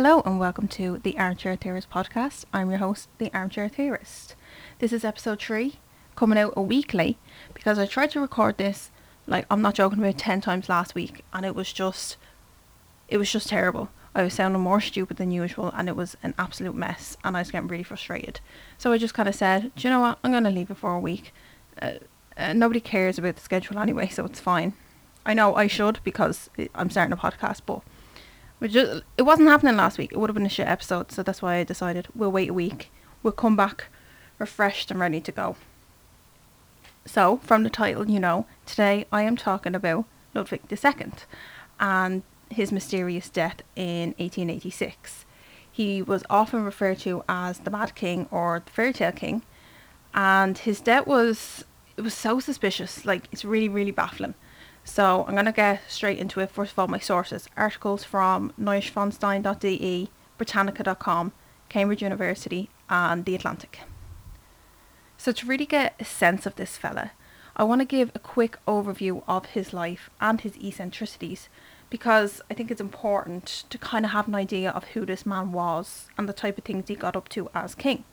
Hello and welcome to the Armchair Theorist podcast. I'm your host, the Armchair Theorist. This is episode three, coming out a week late because I tried to record this, like I'm not joking, about ten times last week, and it was just, it was just terrible. I was sounding more stupid than usual, and it was an absolute mess, and I was getting really frustrated. So I just kind of said, do you know what? I'm gonna leave it for a week. Uh, uh, nobody cares about the schedule anyway, so it's fine. I know I should because I'm starting a podcast, but just, it wasn't happening last week. It would have been a shit episode, so that's why I decided we'll wait a week. We'll come back refreshed and ready to go. So, from the title, you know, today I am talking about Ludwig II and his mysterious death in 1886. He was often referred to as the Mad King or the Fairy Tale King, and his death was it was so suspicious. Like it's really really baffling. So I'm gonna get straight into it. First of all, my sources: articles from neuschwanstein.de, Britannica.com, Cambridge University, and The Atlantic. So to really get a sense of this fella, I want to give a quick overview of his life and his eccentricities because I think it's important to kind of have an idea of who this man was and the type of things he got up to as king.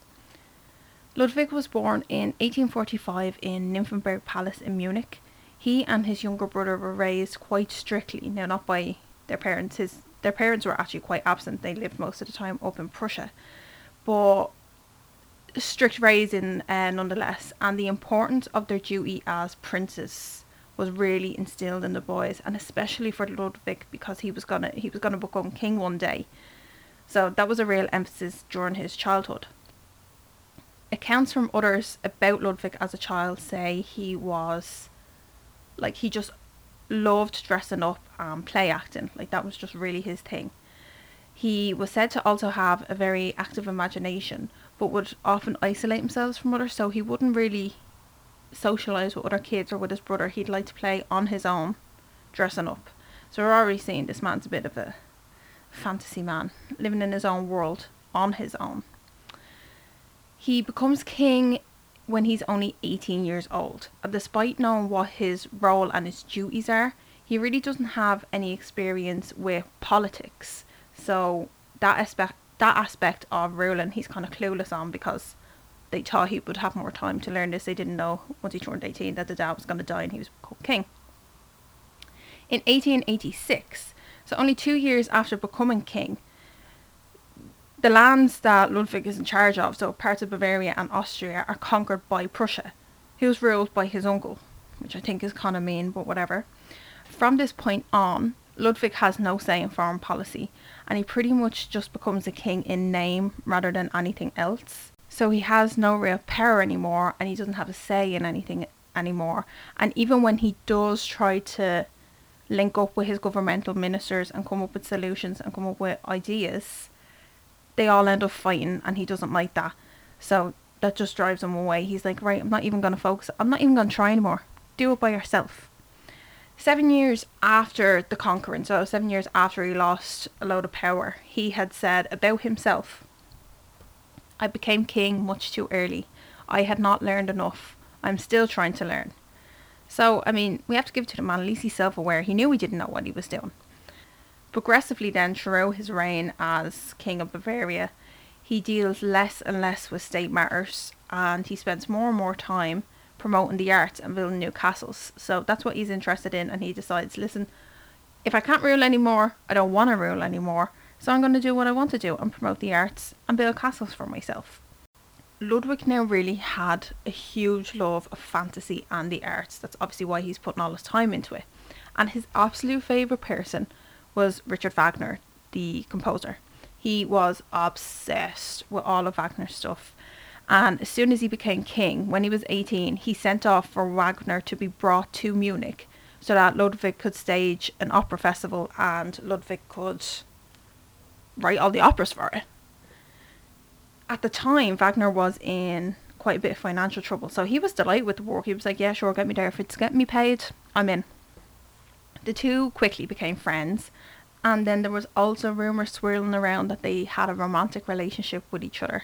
Ludwig was born in 1845 in Nymphenburg Palace in Munich. He and his younger brother were raised quite strictly, now not by their parents. His their parents were actually quite absent. They lived most of the time up in Prussia, but strict raising uh, nonetheless. And the importance of their duty as princes was really instilled in the boys, and especially for Ludwig because he was gonna he was gonna become king one day. So that was a real emphasis during his childhood. Accounts from others about Ludwig as a child say he was like he just loved dressing up and play acting. Like that was just really his thing. He was said to also have a very active imagination, but would often isolate himself from others, so he wouldn't really socialise with other kids or with his brother. He'd like to play on his own, dressing up. So we're already seeing this man's a bit of a fantasy man, living in his own world on his own. He becomes king when he's only 18 years old. And despite knowing what his role and his duties are, he really doesn't have any experience with politics. So that aspect that aspect of ruling he's kind of clueless on because they thought he would have more time to learn this. They didn't know once he turned 18 that the dad was going to die and he was called king. In 1886, so only two years after becoming king, the lands that Ludwig is in charge of, so parts of Bavaria and Austria, are conquered by Prussia, who was ruled by his uncle, which I think is kind of mean, but whatever. From this point on, Ludwig has no say in foreign policy, and he pretty much just becomes a king in name rather than anything else. So he has no real power anymore, and he doesn't have a say in anything anymore. And even when he does try to link up with his governmental ministers and come up with solutions and come up with ideas, they all end up fighting and he doesn't like that. So that just drives him away. He's like, right, I'm not even going to focus. I'm not even going to try anymore. Do it by yourself. Seven years after the conquering, so seven years after he lost a load of power, he had said about himself, I became king much too early. I had not learned enough. I'm still trying to learn. So, I mean, we have to give it to the man. At least he's self aware. He knew he didn't know what he was doing. Progressively, then, throughout his reign as King of Bavaria, he deals less and less with state matters and he spends more and more time promoting the arts and building new castles. So that's what he's interested in, and he decides listen, if I can't rule anymore, I don't want to rule anymore, so I'm going to do what I want to do and promote the arts and build castles for myself. Ludwig now really had a huge love of fantasy and the arts. That's obviously why he's putting all his time into it. And his absolute favourite person was Richard Wagner, the composer. He was obsessed with all of Wagner's stuff. And as soon as he became king, when he was 18, he sent off for Wagner to be brought to Munich so that Ludwig could stage an opera festival and Ludwig could write all the operas for it. At the time, Wagner was in quite a bit of financial trouble, so he was delighted with the work. He was like, Yeah, sure, get me there. If it's getting me paid, I'm in. The two quickly became friends, and then there was also rumours swirling around that they had a romantic relationship with each other.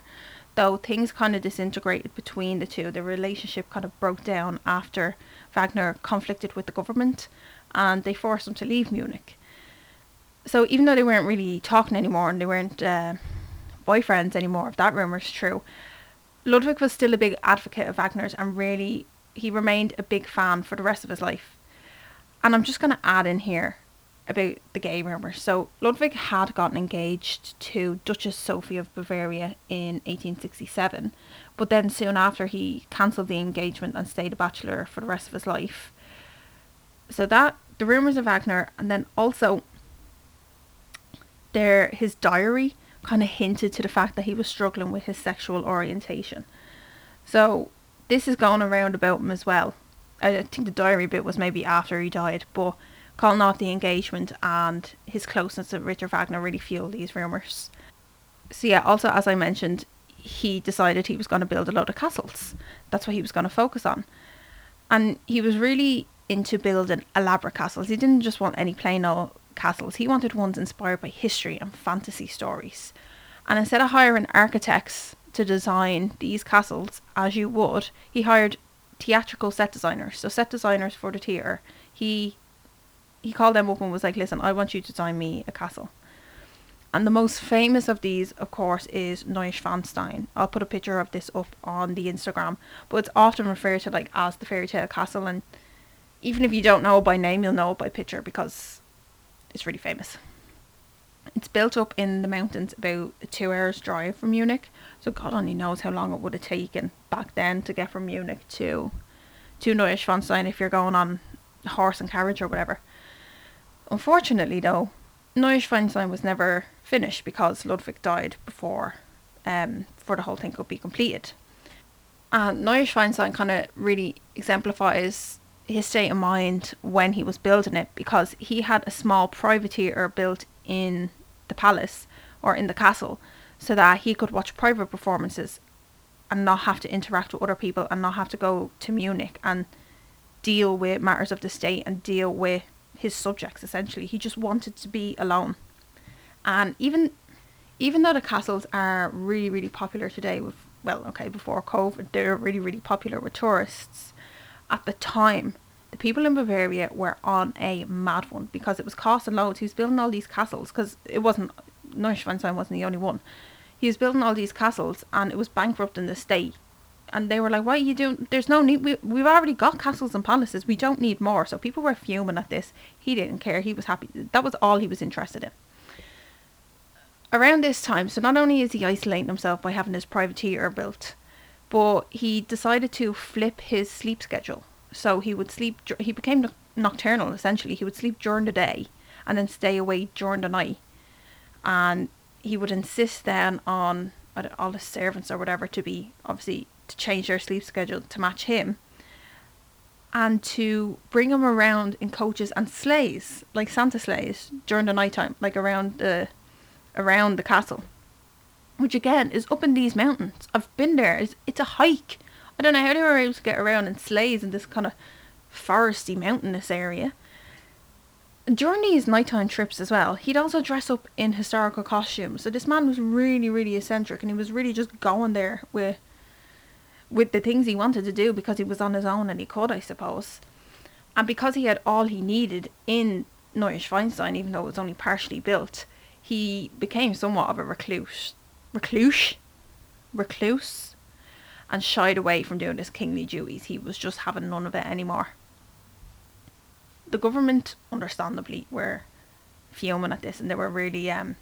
Though things kind of disintegrated between the two, the relationship kind of broke down after Wagner conflicted with the government and they forced him to leave Munich. So even though they weren't really talking anymore and they weren't uh, boyfriends anymore, if that rumour is true, Ludwig was still a big advocate of Wagner's and really he remained a big fan for the rest of his life. And I'm just going to add in here about the gay rumour. So Ludwig had gotten engaged to Duchess Sophie of Bavaria in 1867, but then soon after he cancelled the engagement and stayed a bachelor for the rest of his life. So that the rumours of Wagner, and then also there his diary kind of hinted to the fact that he was struggling with his sexual orientation. So this is going around about him as well. I think the diary bit was maybe after he died, but calling off the engagement and his closeness to Richard Wagner really fueled these rumours. So yeah, also as I mentioned, he decided he was going to build a lot of castles. That's what he was going to focus on. And he was really into building elaborate castles. He didn't just want any plain old castles. He wanted ones inspired by history and fantasy stories. And instead of hiring architects to design these castles as you would, he hired theatrical set designers. So set designers for the theatre. He he called them up and was like, "Listen, I want you to design me a castle." And the most famous of these, of course, is Neuschwanstein. I'll put a picture of this up on the Instagram, but it's often referred to like as the fairy tale castle. And even if you don't know it by name, you'll know it by picture because it's really famous. It's built up in the mountains about two hours drive from Munich. So God only knows how long it would have taken back then to get from Munich to to Neuschwanstein if you're going on horse and carriage or whatever. Unfortunately though, Neuschwanstein was never finished because Ludwig died before um before the whole thing could be completed. And Neuschwanstein kind of really exemplifies his state of mind when he was building it because he had a small privateer built in the palace or in the castle so that he could watch private performances and not have to interact with other people and not have to go to Munich and deal with matters of the state and deal with his subjects essentially. He just wanted to be alone. And even even though the castles are really, really popular today with well, okay, before COVID, they're really, really popular with tourists. At the time, the people in Bavaria were on a mad one because it was costing loads. He was building all these castles because it wasn't Neuschwanstein wasn't the only one. He was building all these castles and it was bankrupting the state. And they were like, "Why are you doing? There's no need. We we've already got castles and palaces. We don't need more." So people were fuming at this. He didn't care. He was happy. That was all he was interested in. Around this time, so not only is he isolating himself by having his private theatre built, but he decided to flip his sleep schedule so he would sleep. He became nocturnal essentially. He would sleep during the day and then stay awake during the night. And he would insist then on all his servants or whatever to be obviously to change their sleep schedule to match him and to bring him around in coaches and sleighs like Santa sleighs during the night time like around the around the castle which again is up in these mountains I've been there it's, it's a hike I don't know how they were able to get around in sleighs in this kind of foresty mountainous area. During these nighttime trips as well, he'd also dress up in historical costumes. So this man was really, really eccentric, and he was really just going there with with the things he wanted to do because he was on his own and he could, I suppose. And because he had all he needed in Neuschwanstein, even though it was only partially built, he became somewhat of a recluse. Recluse? Recluse? And shied away from doing his kingly duties. He was just having none of it anymore. The government, understandably, were fuming at this and they were really um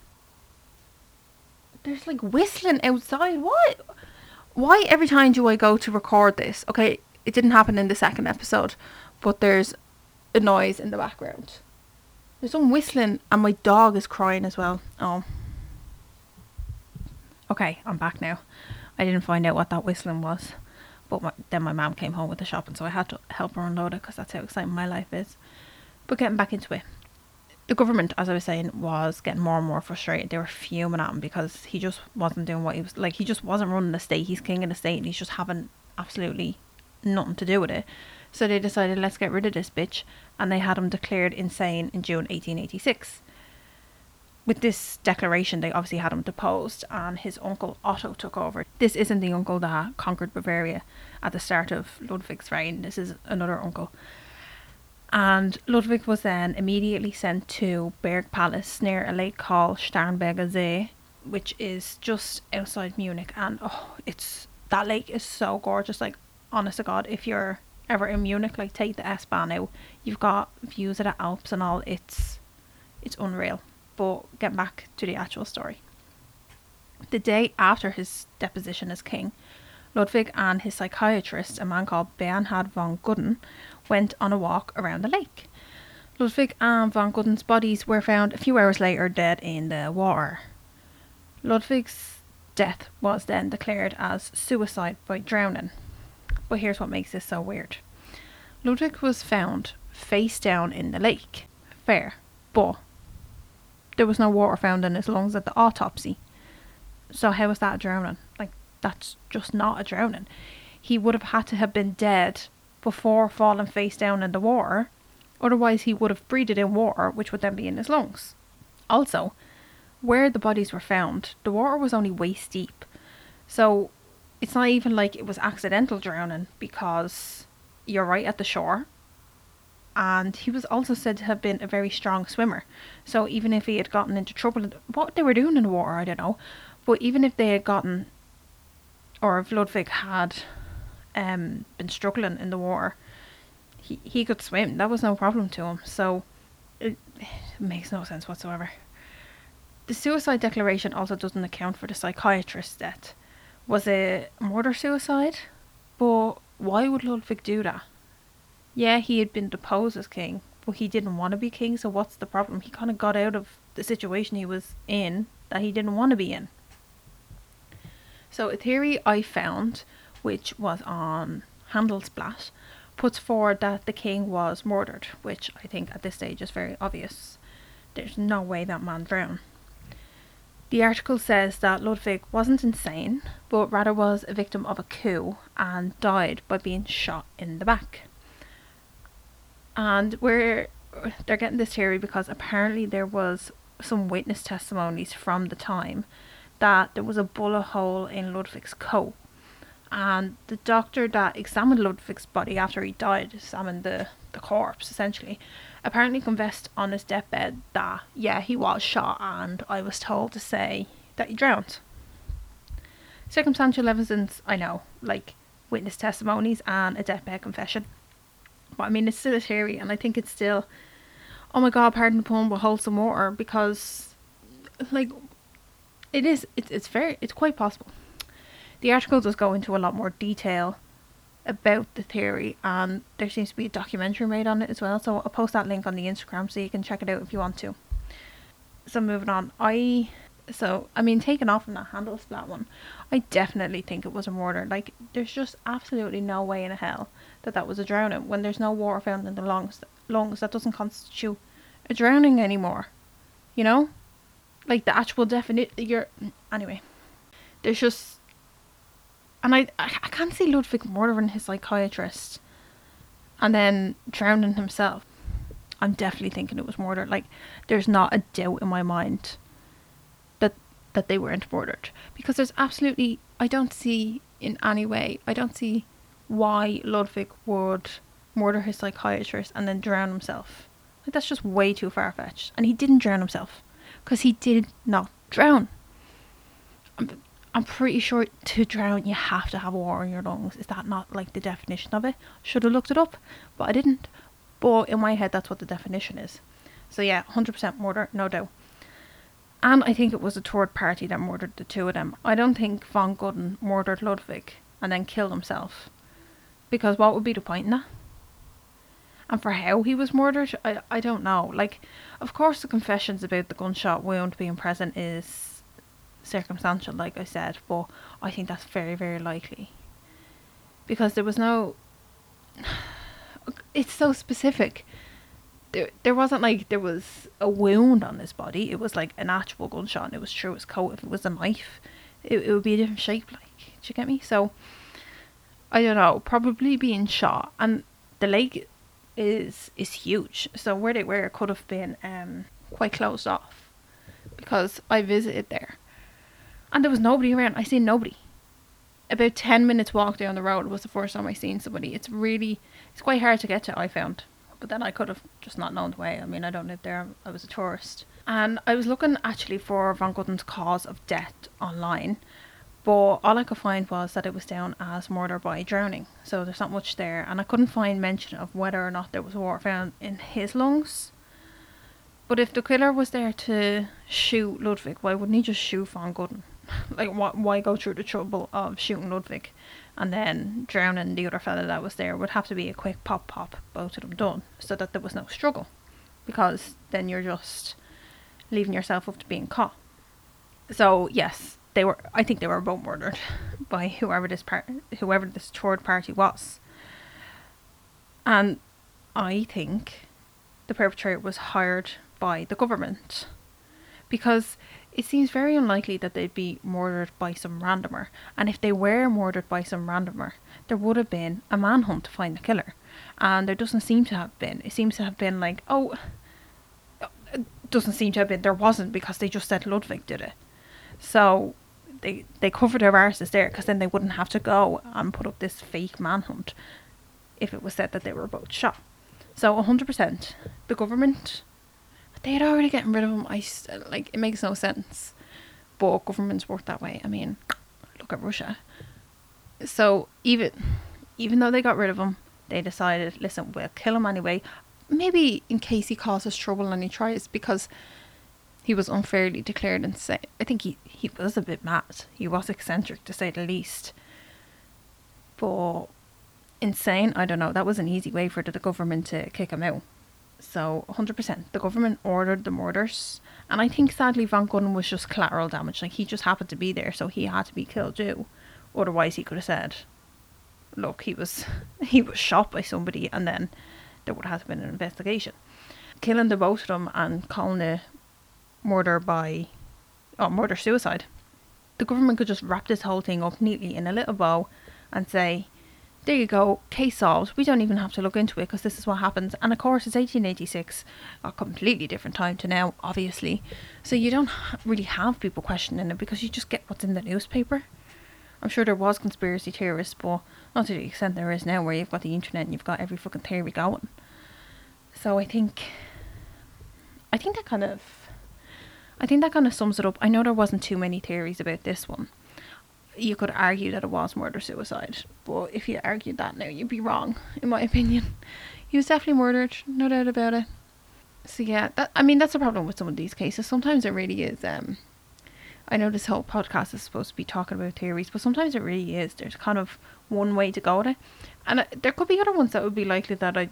there's like whistling outside. What why every time do I go to record this? Okay, it didn't happen in the second episode, but there's a noise in the background. There's some whistling and my dog is crying as well. Oh. Okay, I'm back now. I didn't find out what that whistling was. But my, then my mum came home with the shopping, so I had to help her unload it because that's how exciting my life is. But getting back into it, the government, as I was saying, was getting more and more frustrated. They were fuming at him because he just wasn't doing what he was like. He just wasn't running the state. He's king of the state, and he's just having absolutely nothing to do with it. So they decided, let's get rid of this bitch, and they had him declared insane in June 1886 with this declaration, they obviously had him deposed, and his uncle Otto took over. This isn't the uncle that conquered Bavaria at the start of Ludwig's reign. This is another uncle. And Ludwig was then immediately sent to Berg Palace near a lake called Starnberger See, which is just outside Munich. And oh, it's that lake is so gorgeous. Like, honest to God, if you're ever in Munich, like take the S Bahn out. You've got views of the Alps and all. It's it's unreal. But get back to the actual story. The day after his deposition as king, Ludwig and his psychiatrist, a man called Bernhard von Gudden, went on a walk around the lake. Ludwig and von Gudden's bodies were found a few hours later dead in the water. Ludwig's death was then declared as suicide by drowning. But here's what makes this so weird Ludwig was found face down in the lake. Fair. But there was no water found in his lungs at the autopsy. So how was that a drowning? Like that's just not a drowning. He would have had to have been dead before falling face down in the water. Otherwise he would have breathed in water, which would then be in his lungs. Also, where the bodies were found, the water was only waist deep. So it's not even like it was accidental drowning because you're right at the shore. And he was also said to have been a very strong swimmer. So even if he had gotten into trouble, what they were doing in the water, I don't know. But even if they had gotten, or if Ludwig had um, been struggling in the water, he, he could swim. That was no problem to him. So it, it makes no sense whatsoever. The suicide declaration also doesn't account for the psychiatrist's death was it murder suicide? But why would Ludwig do that? Yeah, he had been deposed as king, but he didn't want to be king, so what's the problem? He kind of got out of the situation he was in that he didn't want to be in. So, a theory I found, which was on Handelsblatt, puts forward that the king was murdered, which I think at this stage is very obvious. There's no way that man drowned. The article says that Ludwig wasn't insane, but rather was a victim of a coup and died by being shot in the back. And we're they're getting this theory because apparently there was some witness testimonies from the time that there was a bullet hole in Ludwig's coat. And the doctor that examined Ludwig's body after he died, examined the, the corpse essentially, apparently confessed on his deathbed that, yeah, he was shot and I was told to say that he drowned. Circumstantial evidence, I know, like witness testimonies and a deathbed confession. But I mean, it's still a theory, and I think it's still, oh my god, pardon the pun, but wholesome water because, like, it is, it's, it's very, it's quite possible. The article does go into a lot more detail about the theory and there seems to be a documentary made on it as well so i'll post that link on the instagram so you can check it out if you want to. So moving on. I so i mean taking off from that Handelsblatt one i definitely think it was a murder. Like there's just absolutely no way in hell that that was a drowning when there's no water found in the lungs lungs that doesn't constitute a drowning anymore you know like the actual definition you're anyway there's just and I, I can't see Ludwig murdering his psychiatrist and then drowning himself. I'm definitely thinking it was murder. Like, there's not a doubt in my mind that that they weren't murdered because there's absolutely I don't see in any way I don't see why Ludwig would murder his psychiatrist and then drown himself. Like that's just way too far fetched. And he didn't drown himself because he did not drown. I'm pretty sure to drown you have to have water in your lungs. Is that not like the definition of it? Should have looked it up, but I didn't. But in my head, that's what the definition is. So yeah, 100% murder, no doubt. And I think it was a third party that murdered the two of them. I don't think von Gudden murdered Ludwig and then killed himself. Because what would be the point in that? And for how he was murdered, I, I don't know. Like, of course, the confessions about the gunshot wound being present is circumstantial, like I said, but I think that's very, very likely. Because there was no. It's so specific. There, there wasn't like there was a wound on his body. It was like an actual gunshot, and it was through his coat. If it was a knife, it, it would be a different shape. Like, do you get me? So, I don't know. Probably being shot, and the lake is is huge. So where they were could have been um quite closed off because I visited there and there was nobody around. I seen nobody. About ten minutes walk down the road was the first time I seen somebody. It's really, it's quite hard to get to. I found, But then I could have just not known the way. I mean, I don't live there. I was a tourist. And I was looking actually for von Gudden's cause of death online. But all I could find was that it was down as murder by drowning. So there's not much there. And I couldn't find mention of whether or not there was water found in his lungs. But if the killer was there to shoot Ludwig, why wouldn't he just shoot von Gudden? like, why, why go through the trouble of shooting Ludwig and then drowning the other fella that was there? Would have to be a quick pop pop, both of them done, so that there was no struggle. Because then you're just leaving yourself up to being caught. So yes, they were. I think they were both murdered by whoever this part, whoever this third party was. And I think the perpetrator was hired by the government because it seems very unlikely that they'd be murdered by some randomer. And if they were murdered by some randomer, there would have been a manhunt to find the killer. And there doesn't seem to have been. It seems to have been like, oh, it doesn't seem to have been. There wasn't because they just said Ludwig did it. So they they covered their arses there because then they wouldn't have to go and put up this fake manhunt if it was said that they were both shot. So 100%, the government they had already gotten rid of him. I like it makes no sense, but governments work that way. I mean, look at Russia. So even even though they got rid of him, they decided, listen, we'll kill him anyway. Maybe in case he causes trouble and he tries because he was unfairly declared insane. I think he, he was a bit mad. He was eccentric to say the least. But insane, I don't know. That was an easy way for the government to kick him out. So 100%. The government ordered the murders. And I think sadly von Gudden was just collateral damage. Like he just happened to be there, so he had to be killed too. Otherwise he could have said, look, he was he was shot by somebody and then there would have been an investigation. Killing the both of them and calling it murder by oh, murder suicide. The government could just wrap this whole thing up neatly in a little bow and say, there you go, case solved. We don't even have to look into it because this is what happens. And of course, it's 1886, a completely different time to now, obviously. So you don't really have people questioning it because you just get what's in the newspaper. I'm sure there was conspiracy theorists, but not to the extent there is now, where you've got the internet and you've got every fucking theory going. So I think, I think that kind of, I think that kind of sums it up. I know there wasn't too many theories about this one you could argue that it was murder suicide, but if you argued that now, you'd be wrong, in my opinion. He was definitely murdered, no doubt about it. So yeah, that I mean that's the problem with some of these cases. Sometimes it really is. Um, I know this whole podcast is supposed to be talking about theories, but sometimes it really is. There's kind of one way to go at it, and uh, there could be other ones that would be likely that I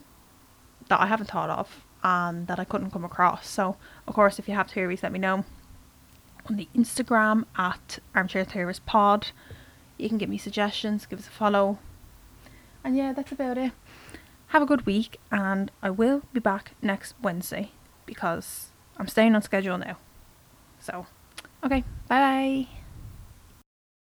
that I haven't thought of and that I couldn't come across. So of course, if you have theories, let me know on the Instagram at Armchair Theorist Pod. You can give me suggestions, give us a follow. And yeah, that's about it. Have a good week, and I will be back next Wednesday because I'm staying on schedule now. So, okay, bye bye.